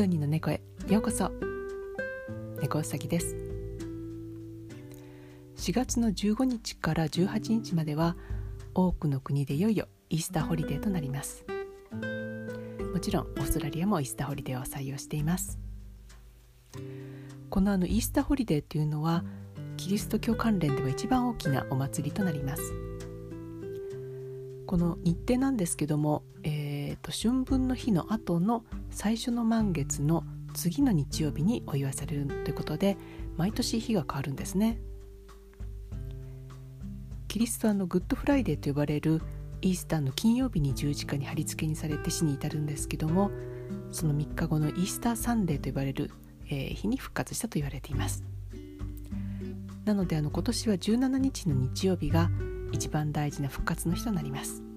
ドニーの猫へ。ようこそ。猫うさぎです。4月の15日から18日までは多くの国でいよいよイースターホリデーとなります。もちろんオーストラリアもイースターホリデーを採用しています。このあのイースターホリデーというのはキリスト教関連では一番大きなお祭りとなります。この日程なんですけども、えーと、春分の日の後の最初の満月の次の日曜日にお祝いされるということで毎年日が変わるんですね。キリストはの Good Friday と呼ばれるイースターの金曜日に十字架に貼り付けにされて死に至るんですけどもその3日後の Easter Sunday と呼ばれる、えー、日に復活したと言われています。なのであの今年は17日の日曜日が一番大事な復活の日となります。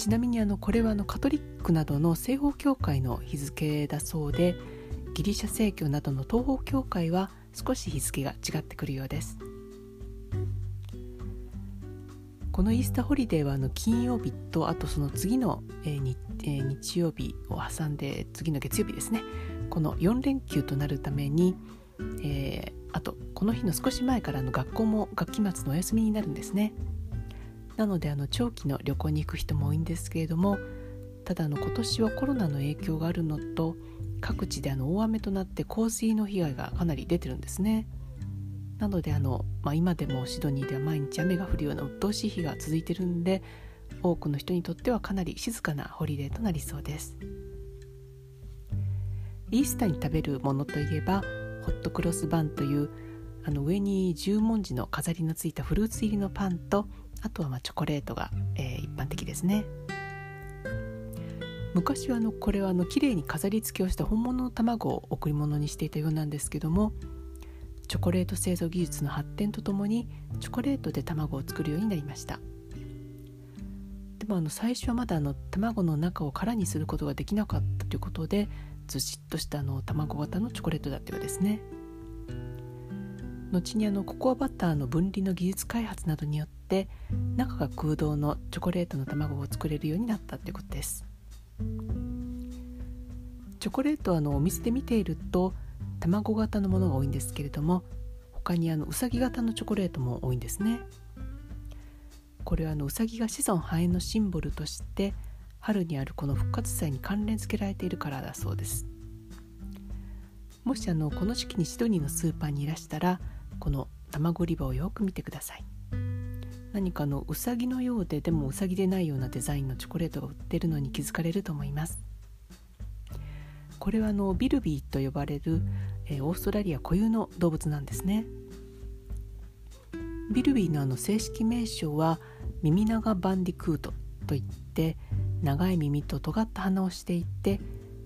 ちなみにあのこれはあのカトリックなどの西方教会の日付だそうでギリシャ正教などの東方教会は少し日付が違ってくるようです。このイースターホリデーはあの金曜日とあとその次の、えーえ、日曜日を挟んで次の月曜日ですね。この4連休となるために、えー、あとこの日の少し前からの学校も学期末のお休みになるんですね。なのであの長期の旅行に行く人も多いんですけれどもただの今年はコロナの影響があるのと各地であの大雨となって洪水の被害がかなり出てるんですね。なのであの、まあ、今でもシドニーでは毎日雨が降るような鬱陶しい日が続いてるんで多くの人にとってはかなり静かなホリデーとなりそうです。イースターに食べるものといえばホットクロスバンというあの上に十文字の飾りのついたフルーツ入りのパンとあとはまチョコレートが、えー、一般的ですね。昔はあのこれはあの綺麗に飾り付けをした本物の卵を贈り物にしていたようなんですけどもチョコレート製造技術の発展とともにチョコレートで卵を作るようになりました。でもあの最初はまだあの卵の中を空にすることができなかったということでずしっとしたあの卵型のチョコレートだったようですね。後にあのココアバターの分離の技術開発などによって中が空洞のチョコレートの卵を作れるようになったということです。チョコレートはあのお店で見ていると卵型のものが多いんですけれども他にあのうさぎ型のチョコレートも多いんですね。これはあのうさぎが子孫繁栄のシンボルとして春にあるこの復活祭に関連付けられているからだそうです。もしあのこの時期にシドニーのスーパーにいらしたらこの卵売り場をよく見てください。何かのうさぎのようででもうさぎでないようなデザインのチョコレートが売ってるのに気づかれると思います。これはあのビルビーと呼ばれる、えー、オーストラリア固有の動物なんですね。ビルビーのあの正式名称はミミナガバンディクートといって長い耳と尖った鼻をしていて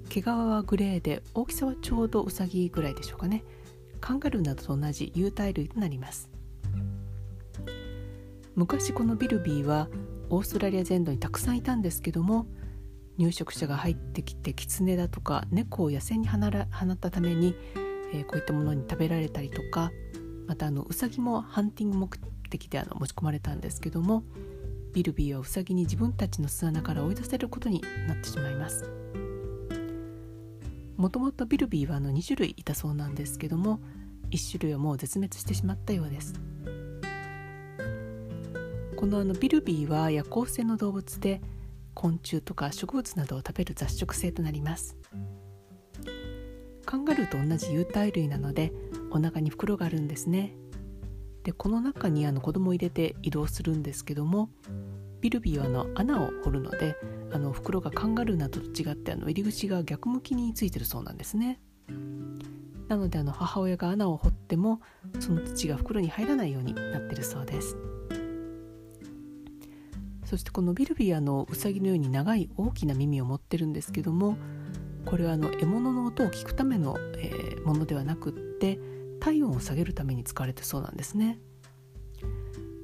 毛皮はグレーで大きさはちょうどウサギぐらいでしょうかね。カンガルーなどと同じ有袋類となります。昔このビルビーはオーストラリア全土にたくさんいたんですけども入植者が入ってきてキツネだとか猫を野生に放ったために、えー、こういったものに食べられたりとかまたあのウサギもハンティング目的であの持ち込まれたんですけどもビルビーはウサギに自分たちの巣穴から追い出せることになってしまいます。もともとビルビーはあの2種類いたそうなんですけども1種類はもう絶滅してしまったようです。このあのビルビーは夜行性の動物で昆虫とか植物などを食べる雑食性となります。カンガルーと同じ有袋類なのでお腹に袋があるんですね。でこの中にあの子供を入れて移動するんですけどもビルビーはあの穴を掘るのであの袋がカンガルーなどと違ってあの入り口が逆向きについてるそうなんですね。なのであの母親が穴を掘ってもその土が袋に入らないようになってるそうです。そしてこのビルビーのウサギのように長い大きな耳を持ってるんですけどもこれはあの獲物の音を聞くための、えー、ものではなくって体温を下げるために使われてそうなんですね。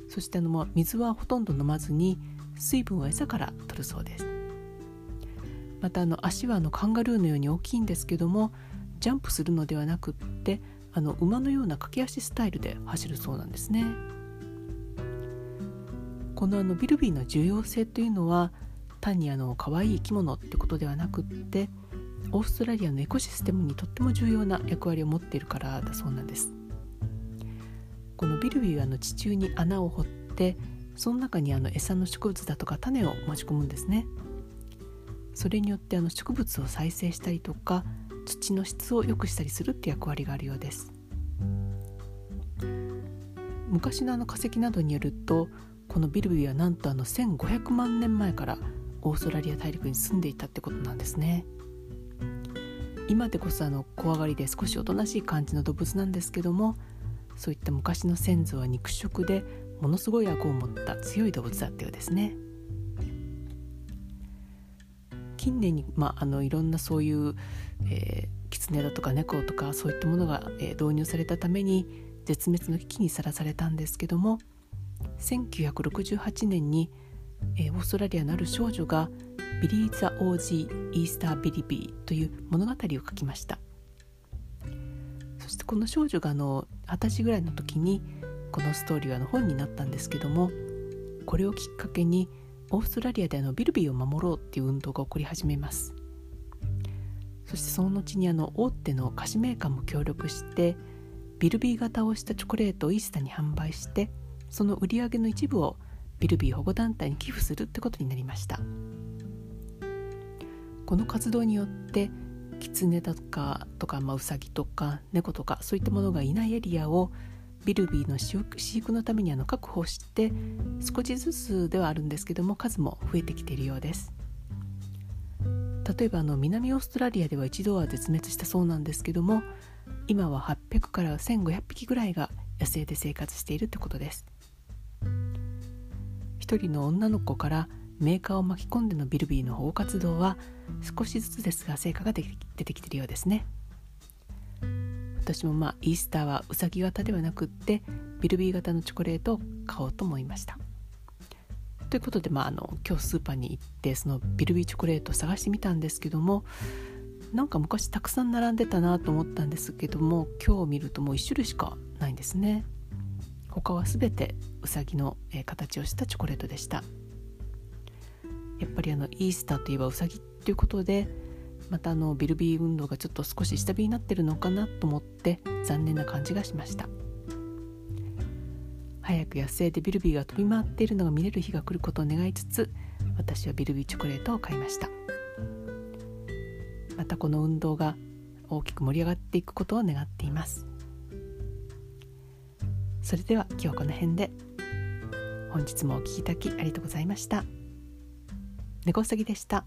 そしてあの、まあ、水はほとんど飲まずに水分を餌から取るそうです。またあの足はあのカンガルーのように大きいんですけどもジャンプするのではなくってあの馬のような駆け足スタイルで走るそうなんですね。このあのビルビーの重要性というのは単にあの可愛い生き物ってことではなくってオーストラリアのエコシステムにとっても重要な役割を持っているからだそうなんです。このビルビーはあの地中に穴を掘ってその中にあの餌の植物だとか種を持ち込むんですね。それによってあの植物を再生したりとか土の質を良くしたりするって役割があるようです。昔のあの化石などによるとこのビルビはなんとあの1500万年前からオーストラリア大陸に住んでいたってことなんですね。今でこそあの怖がりで少しおとなしい感じの動物なんですけどもそういった昔の先祖は肉食でものすごい顎を持った強い動物だったようですね。近年に、まあ、あのいろんなそういう、えー、キツネだとか猫とかそういったものが、えー、導入されたために絶滅の危機にさらされたんですけども1968年に、えー、オーストラリアのある少女が Billy the Aussie Easter Bilby という物語を書きました。そしてこの少女があの二十歳ぐらいの時にこのストーリーはの本になったんですけどもこれをきっかけにオーストラリアであのビルビーを守ろうっていう運動が起こり始めます。そしてその後にあの大手の菓子メーカーも協力してビルビー型をしたチョコレートをイースターに販売してその売り上げの一部をビルビー保護団体に寄付するってことになりました。この活動によってキツネだとかとか、まあ、ウサギとか猫とかそういったものがいないエリアをビルビーの飼育のためにあの確保して少しずつではあるんですけども数も増えてきているようです。例えばあの南オーストラリアでは一度は絶滅したそうなんですけども今は800から1500匹ぐらいが野生で生活しているってことです。一人の女の子からメーカーを巻き込んでのビルビーの保護活動は少しずつですが成果が出てきているようですね。私もまあイースターはうさぎ型ではなくってビルビー型のチョコレートを買おうと思いました。ということで、まあ、あの今日スーパーに行ってそのビルビーチョコレートを探してみたんですけどもなんか昔たくさん並んでたなと思ったんですけども今日見るともう1種類しかないんですね。他は全てうさぎの形をしたチョコレートでした。やっぱりあのイースターといえばうさぎっていうことでまたあのビルビー運動がちょっと少し下火になってるのかなと思って残念な感じがしました。早く野生でビルビーが飛び回っているのが見れる日が来ることを願いつつ私はビルビーチョコレートを買いました。またこの運動が大きく盛り上がっていくことを願っています。それでは今日はこの辺で本日もお聴きいただきありがとうございました猫うさぎでした。